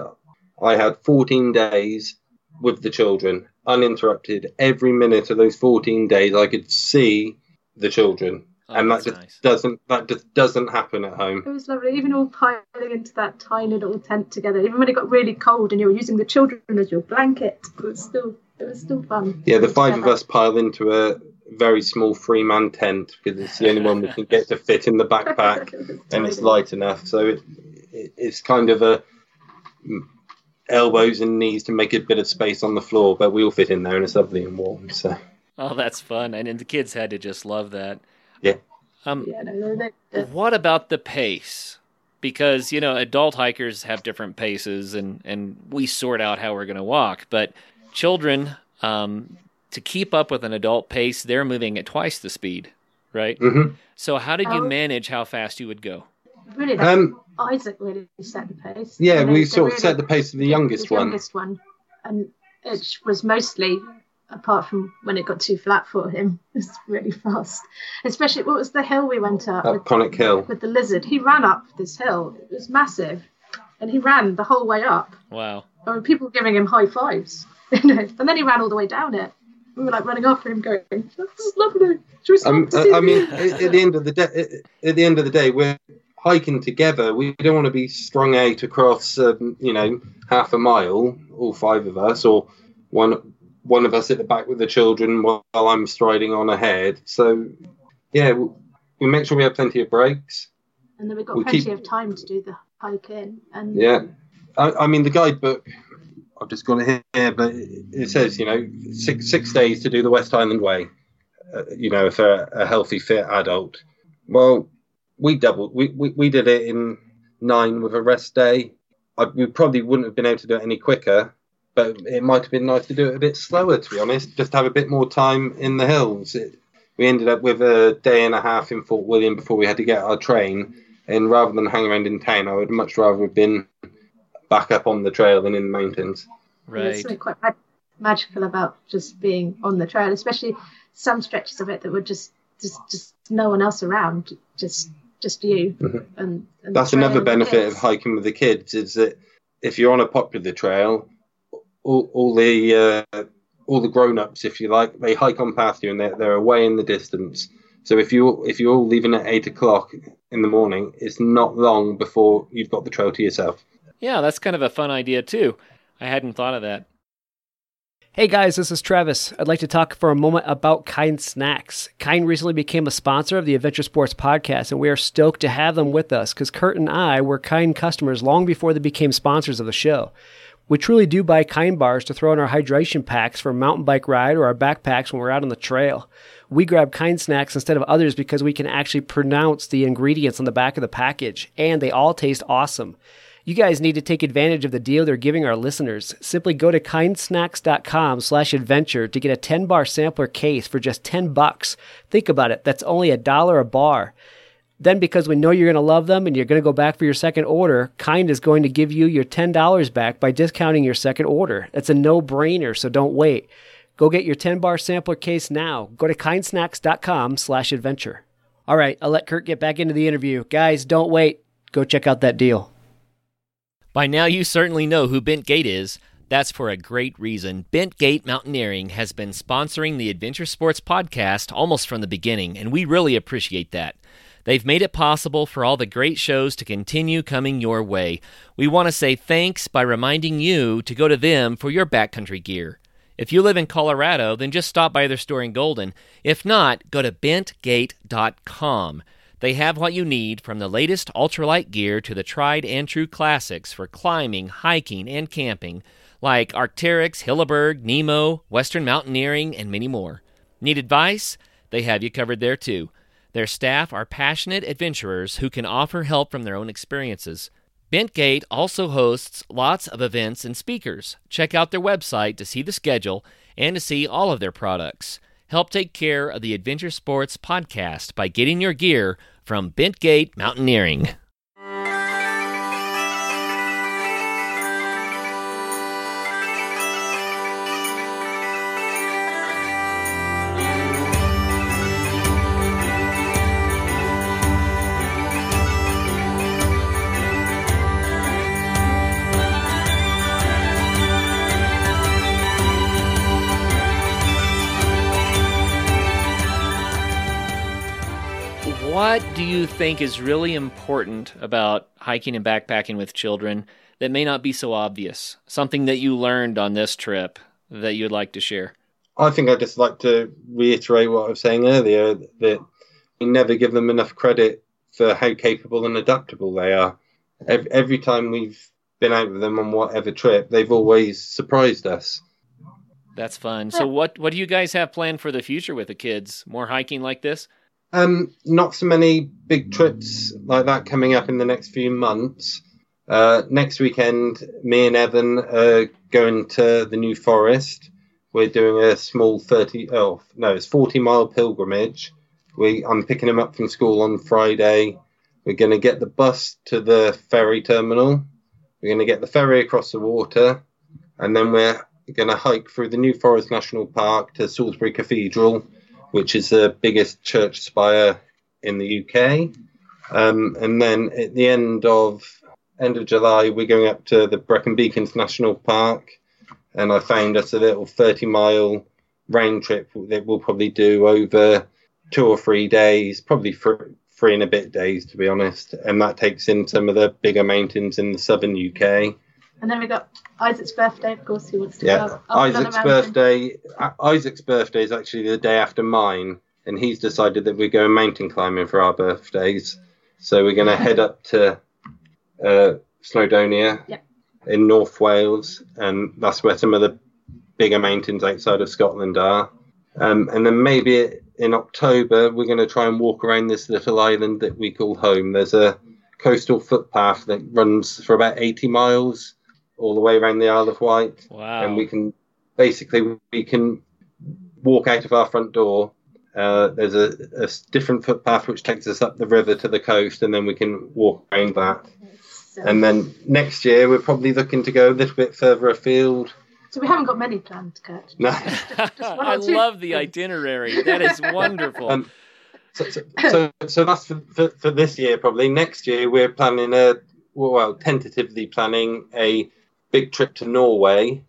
I had 14 days with the children, uninterrupted. Every minute of those 14 days, I could see the children, Oh, and that just nice. doesn't that just doesn't happen at home. It was lovely, even all piling into that tiny little tent together. Even when it got really cold and you were using the children as your blanket, it was still it was still fun. Yeah, the five of us pile into a very small three man tent because it's the only one we can get to *laughs* fit in the backpack *laughs* and it's light enough. So it, it, it's kind of a mm, elbows and knees to make a bit of space on the floor, but we all fit in there and it's lovely and warm. So Oh, that's fun. And, and the kids had to just love that. Yeah. Um, Yeah, no, they, they, What about the pace? Because, you know, adult hikers have different paces and, and we sort out how we're going to walk. But children, um, to keep up with an adult pace, they're moving at twice the speed. right? hmm So how did you Oh. manage how fast you would go? Really, Um, Isaac really set the pace. yeah, You know, we sort of really- set the pace of the youngest the one. youngest one, and it was mostly, apart from when it got too flat for him, *laughs* it was really fast. Especially what was the hill we went up Up with, Conic Hill. with the lizard? He ran up this hill. It was massive, and he ran the whole way up. Wow. I mean, people were giving him high fives, *laughs* you know, and then he ran all the way down it. We were like running after him, going, "This is lovely. Should we stop Um, to I see I the mean, at, at the end of the day, at the end of the day, we're hiking together. We don't want to be strung out across, um, you know, half a mile, all five of us, or one one of us at the back with the children while I'm striding on ahead. So, yeah, we, we make sure we have plenty of breaks. and then we got we plenty keep- of time to do the hike in. And Yeah, I, I mean the guidebook. I've just got it here, but it says you know six six days to do the West Highland Way. Uh, you know, for a healthy, fit adult. Well, we doubled. We, we, we did it in nine with a rest day. I, we probably wouldn't have been able to do it any quicker, but it might have been nice to do it a bit slower. To be honest, just have a bit more time in the hills. It, we ended up with a day and a half in Fort William before we had to get our train. And rather than hang around in town, I would much rather have been back up on the trail than in the mountains. There's Right. something quite mag- magical about just being on the trail, especially some stretches of it that were just just just no one else around, just just you. Mhm. And, and That's another benefit of hiking with the kids is that if you're on a popular trail, all, all the uh, all the grown-ups, if you like, they hike on past you and they're, they're away in the distance. So if you if you're all leaving at eight o'clock in the morning, it's not long before you've got the trail to yourself. Yeah, that's kind of a fun idea too. I hadn't thought of that. Hey guys, this is Travis. I'd like to talk for a moment about Kind Snacks. Kind recently became a sponsor of the Adventure Sports Podcast, and we are stoked to have them with us because Kurt and I were Kind customers long before they became sponsors of the show. We truly do buy Kind bars to throw in our hydration packs for a mountain bike ride or our backpacks when we're out on the trail. We grab Kind Snacks instead of others because we can actually pronounce the ingredients on the back of the package, and they all taste awesome. You guys need to take advantage of the deal they're giving our listeners. Simply go to kindsnacks.com slash adventure to get a 10 bar sampler case for just 10 bucks. Think about it. That's only a dollar a bar. Then, because we know you're going to love them and you're going to go back for your second order, Kind is going to give you your $10 back by discounting your second order. That's a no brainer, so don't wait. Go get your 10 bar sampler case now. Go to kindsnacks.com slash adventure. All right, I'll let Kurt get back into the interview. Guys, don't wait. Go check out that deal. By now, you certainly know who Bentgate is. That's for a great reason. Bentgate Mountaineering has been sponsoring the Adventure Sports Podcast almost from the beginning, and we really appreciate that. They've made it possible for all the great shows to continue coming your way. We want to say thanks by reminding you to go to them for your backcountry gear. If you live in Colorado, then just stop by their store in Golden. If not, go to bentgate.com. They have what you need from the latest ultralight gear to the tried and true classics for climbing, hiking, and camping, like Arc'teryx, Hilleberg, Nemo, Western Mountaineering, and many more. Need advice? They have you covered there too. Their staff are passionate adventurers who can offer help from their own experiences. Bentgate also hosts lots of events and speakers. Check out their website to see the schedule and to see all of their products. Help take care of the Adventure Sports podcast by getting your gear from Bentgate Mountaineering. You think is really important about hiking and backpacking with children that may not be so obvious? Something that you learned on this trip that you'd like to share? I think I'd just like to reiterate what I was saying earlier that we never give them enough credit for how capable and adaptable they are. Every, every time we've been out with them on whatever trip, they've always surprised us. That's fun. So what what do you guys have planned for the future with the kids? More hiking like this? Um, not so many big trips like that coming up in the next few months. Uh, next weekend, me and Evan are going to the New Forest. We're doing a small 30, oh, no, it's 40 mile pilgrimage We I'm picking him up from school on Friday. We're going to get the bus to the ferry terminal. We're going to get the ferry across the water, and then we're going to hike through the New Forest National Park to Salisbury Cathedral, which is the biggest church spire in the UK. Um, and then at the end of end of July, we're going up to the Brecon Beacons National Park, and I found us a little 30 mile round trip that we'll probably do over two or three days, probably three and a bit days to be honest, and that takes in some of the bigger mountains in the southern UK. And then we got Isaac's birthday, of course. He wants to Yeah, go Isaac's on a mountain. birthday. uh, Isaac's birthday is actually the day after mine, and he's decided that we're going mountain climbing for our birthdays. So we're going to head up to uh, Snowdonia Yeah. in North Wales, and that's where some of the bigger mountains outside of Scotland are. Um, and then maybe in October we're going to try and walk around this little island that we call home. There's a coastal footpath that runs for about 80 miles all the way around the Isle of Wight Wow. and we can basically we can walk out of our front door. Uh, there's a different footpath which takes us up the river to the coast, and then we can walk around that. So, And then next year we're probably looking to go a little bit further afield. so we haven't got many planned, Kurt. No, one *laughs* or I love the itinerary. That is wonderful. Um, so, so, so, so that's for, for, for this year. Probably next year we're planning a well, tentatively planning a big trip to Norway.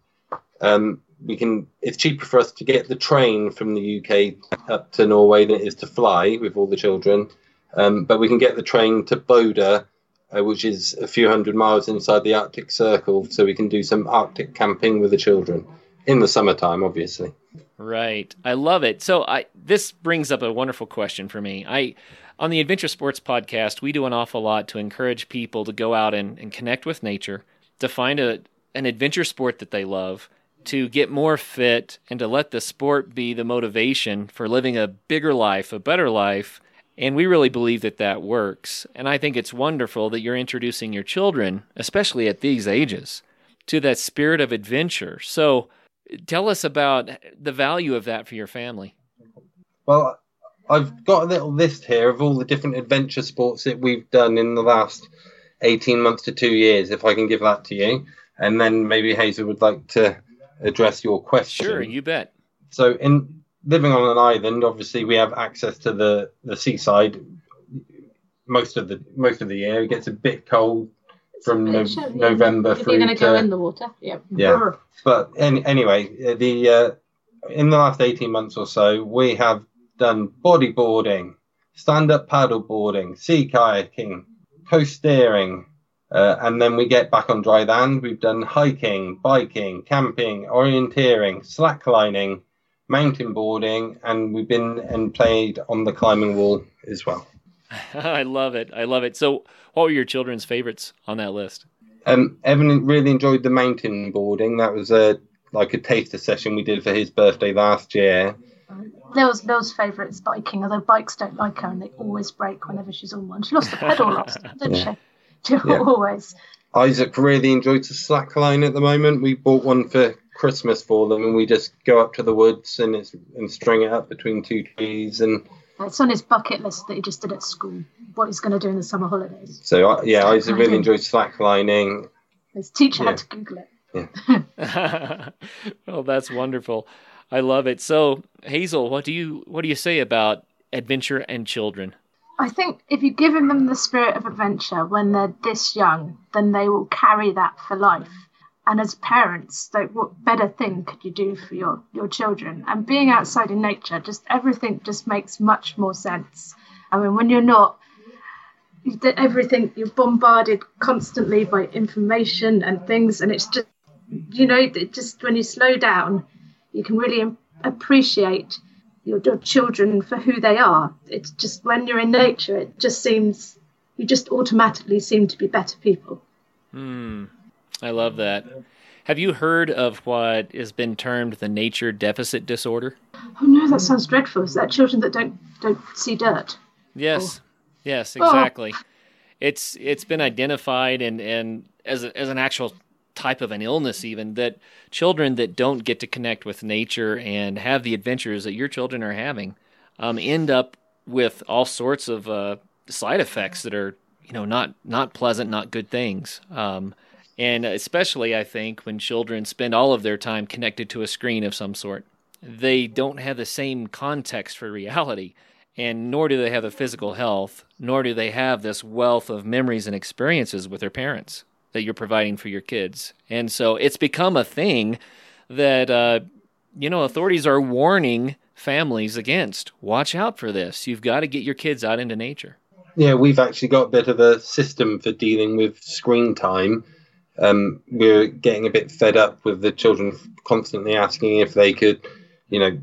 Um, we can. It's cheaper for us to get the train from the UK up to Norway than it is to fly with all the children. Um, but we can get the train to Bodø, uh, which is a few hundred miles inside the Arctic Circle, so we can do some Arctic camping with the children in the summertime, obviously. Right. I love it. So I this brings up a wonderful question for me. I on the Adventure Sports podcast, we do an awful lot to encourage people to go out and, and connect with nature, to find a an adventure sport that they love, to get more fit and to let the sport be the motivation for living a bigger life, a better life. And we really believe that that works. And I think it's wonderful that you're introducing your children, especially at these ages, to that spirit of adventure. So tell us about the value of that for your family. Well, I've got a little list here of all the different adventure sports that we've done in the last 18 months to two years, if I can give that to you. And then maybe Hazel would like to address your question. Sure, you bet. So, in living on an island, obviously we have access to the, the seaside most of the most of the year. It gets a bit cold from no, Sure, yeah. November If through you're going to to go in the water, yeah. Yeah. but any, anyway, uh, the uh, in the last eighteen months or so, we have done bodyboarding, stand-up paddle boarding, sea kayaking, coasteering, uh, and then we get back on dry land. We've done hiking, biking, camping, orienteering, slacklining, mountain boarding, and we've been and played on the climbing wall as well. *laughs* I love it. I love it. So, what were your children's favorites on that list? Um, Evan really enjoyed the mountain boarding. That was a like a taster session we did for his birthday last year. Lil's, Lil's favourite is biking, although bikes don't like her and they always break whenever she's on one. She lost the pedal last, didn't Yeah. she? *laughs* Yeah. *laughs* Always. Isaac really enjoys the slackline at the moment. We bought one for Christmas for them, and we just go up to the woods and it's and string it up between two trees. And It's on his bucket list that he just did at school, what he's going to do in the summer holidays. so uh, yeah, Isaac really enjoys slacklining. His teacher Yeah. had to Google it. *laughs* well, that's wonderful. I love it. So, Hazel, what do you what do you say about adventure and children? I think if you give them the spirit of adventure when they're this young, then they will carry that for life. And as parents, like, what better thing could you do for your, your children? And being outside in nature, just everything just makes much more sense. I mean, when you're not, you everything, you're bombarded constantly by information and things, and it's just, you know, just when you slow down, you can really appreciate your, your children for who they are. It's just when you're in nature, it just seems you just automatically seem to be better people. Hmm. I love that. Have you heard of what has been termed the nature deficit disorder? Oh no, that sounds dreadful. Is that children that don't don't see dirt? Yes. Yes, Oh. exactly. It's it's been identified and and as a, as an actual type of an illness even that children that don't get to connect with nature and have the adventures that your children are having um, end up with all sorts of uh, side effects that are you know not not pleasant, not good things. Um, and especially, I think when children spend all of their time connected to a screen of some sort, they don't have the same context for reality, and nor do they have the physical health, nor do they have this wealth of memories and experiences with their parents that you're providing for your kids. And so it's become a thing that uh, you know authorities are warning families against. Watch out for this. You've got to get your kids out into nature. Yeah, we've actually got a bit of a system for dealing with screen time. Um, we're getting a bit fed up with the children constantly asking if they could, you know,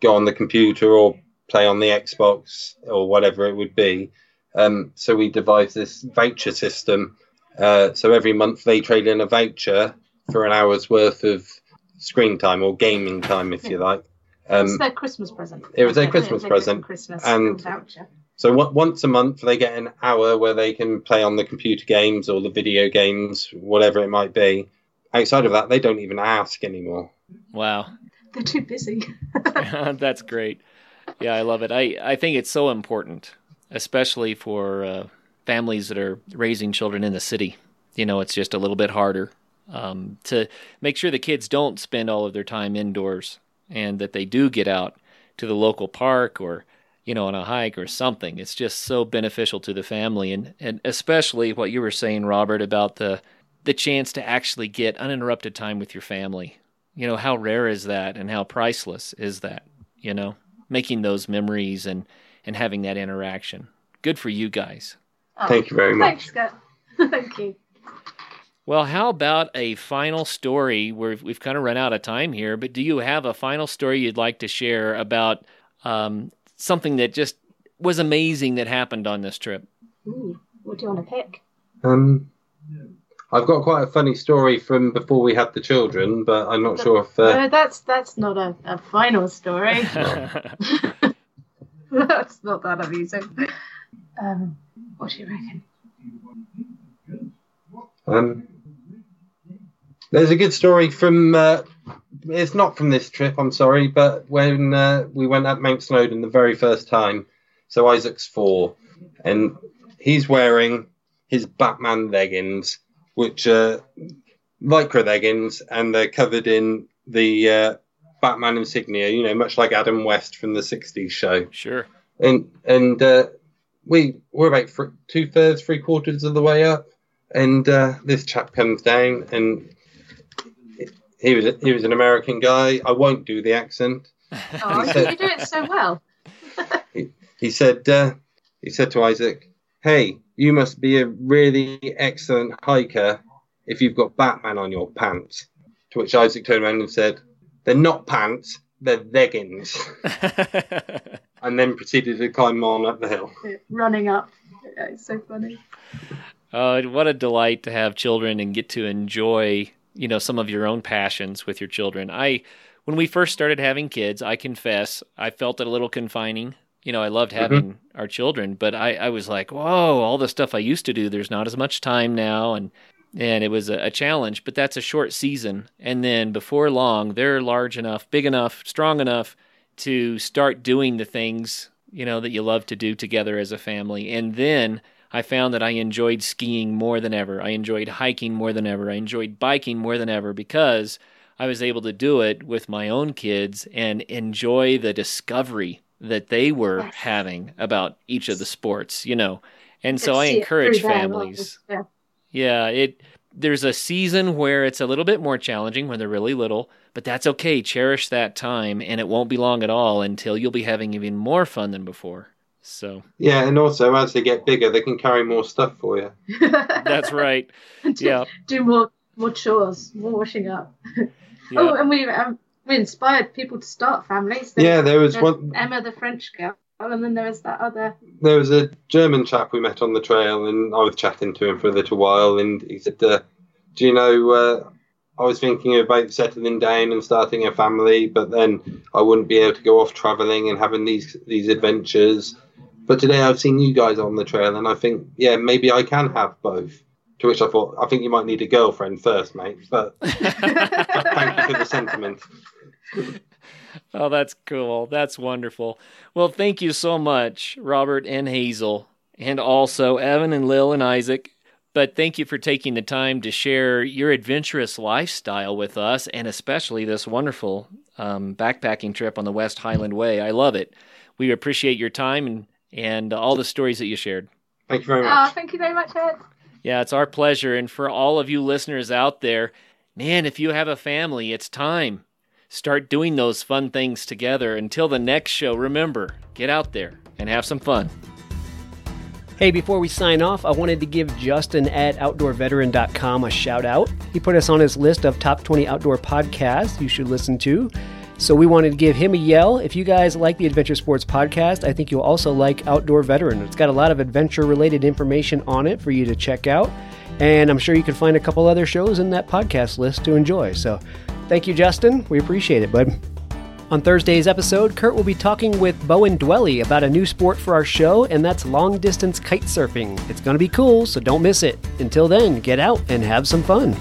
go on the computer or play on the Xbox or whatever it would be. Um, so we devised this voucher system. Uh, so every month they trade in a voucher for an hour's worth of screen time or gaming time, if you like. it's Um, their Christmas present. it was their Christmas they get present, Christmas and- voucher. so what, once a month they get an hour where they can play on the computer games or the video games, whatever it might be. Outside of that, they don't even ask anymore. Wow. They're too busy. *laughs* *laughs* That's great. Yeah, I love it. I, I think it's so important, especially for uh, families that are raising children in the city. You know, it's just a little bit harder um, to make sure the kids don't spend all of their time indoors and that they do get out to the local park or, you know, on a hike or something. It's just so beneficial to the family. And, and especially what you were saying, Robert, about the, the chance to actually get uninterrupted time with your family. You know, how rare is that and how priceless is that? You know, making those memories and, and having that interaction. Good for you guys. Oh, Thank you very much. Thanks. Scott. *laughs* Thank you. Well, how about a final story? Where we've kind of run out of time here, but do you have a final story you'd like to share about um, something that just was amazing that happened on this trip? Ooh, what do you want to pick? Um, I've got quite a funny story from before we had the children, but I'm not sure if. Uh, no, that's that's not a, a final story. *laughs* *laughs* that's not that amusing. Um, what do you reckon? Um, there's a good story from. Uh, it's not from this trip, I'm sorry, but when uh, we went up Mount Snowdon the very first time, so Isaac's four, and he's wearing his Batman leggings, which are lycra leggings, and they're covered in the uh, Batman insignia, you know, much like Adam West from the 60s show sure. and and uh, we we're about fr- two thirds, three quarters of the way up, and uh, this chap comes down, and he was he was an American guy. I won't do the accent. *laughs* Oh, you, you do it so well. *laughs* He said uh, he said to Isaac, "Hey, you must be a really excellent hiker if you've got Batman on your pants." To which Isaac turned around and said, "They're not pants, they're leggings," *laughs* and then proceeded to climb on up the hill. Running up. Yeah, it's so funny. Uh, what a delight to have children and get to enjoy, you know, some of your own passions with your children. I, when we first started having kids, I confess I felt it a little confining. You know, I loved having our children, but I, I was like, whoa, all the stuff I used to do, there's not as much time now, and and it was a, a challenge. But that's a short season, and then before long, they're large enough, big enough, strong enough to start doing the things you know that you love to do together as a family, and then I found that I enjoyed skiing more than ever. I enjoyed hiking more than ever. I enjoyed biking more than ever because I was able to do it with my own kids and enjoy the discovery that they were having about each of the sports, you know. And so I encourage families. *laughs* Yeah. Yeah, it there's a season where it's a little bit more challenging when they're really little, but that's okay. Cherish that time and it won't be long at all until you'll be having even more fun than before. So, Yeah, and also as they get bigger, they can carry more stuff for you. *laughs* that's right. do, Yeah. do more more chores, more washing up. Oh, and we um, we inspired people to start families. There- Yeah, there was one. Emma, the French girl, and then there was that other. There was a German chap we met on the trail, and I was chatting to him for a little while, and he said, uh, "Do you know? Uh, I was thinking about settling down and starting a family, but then I wouldn't be able to go off traveling and having these these adventures. But today I've seen you guys on the trail, and I think, yeah, maybe I can have both." To which I thought, I think you might need a girlfriend first, mate. But *laughs* thank you for the sentiment. *laughs* oh, that's cool. That's wonderful. Well, thank you so much, Robert and Hazel, and also Evan and Lil and Isaac. But thank you for taking the time to share your adventurous lifestyle with us, and especially this wonderful um, backpacking trip on the West Highland Way. I love it. We appreciate your time and, and all the stories that you shared. Thank you very Oh, much. thank you very much, Ed. Yeah, it's our pleasure. And for all of you listeners out there, man, if you have a family, it's time. Start doing those fun things together. Until the next show, remember get out there and have some fun. Hey, before we sign off, I wanted to give Justin at OutdoorVeteran.com a shout out. He put us on his list of top 20 outdoor podcasts you should listen to. So we wanted to give him a yell. If you guys like the Adventure Sports Podcast, I think you'll also like Outdoor Veteran. It's got a lot of adventure related information on it for you to check out. And I'm sure you can find a couple other shows in that podcast list to enjoy. So thank you, Justin. We appreciate it, bud. On Thursday's episode, Kurt will be talking with Bowen Dwelly about a new sport for our show, and that's long distance kite surfing. It's going to be cool, so don't miss it. Until then, get out and have some fun.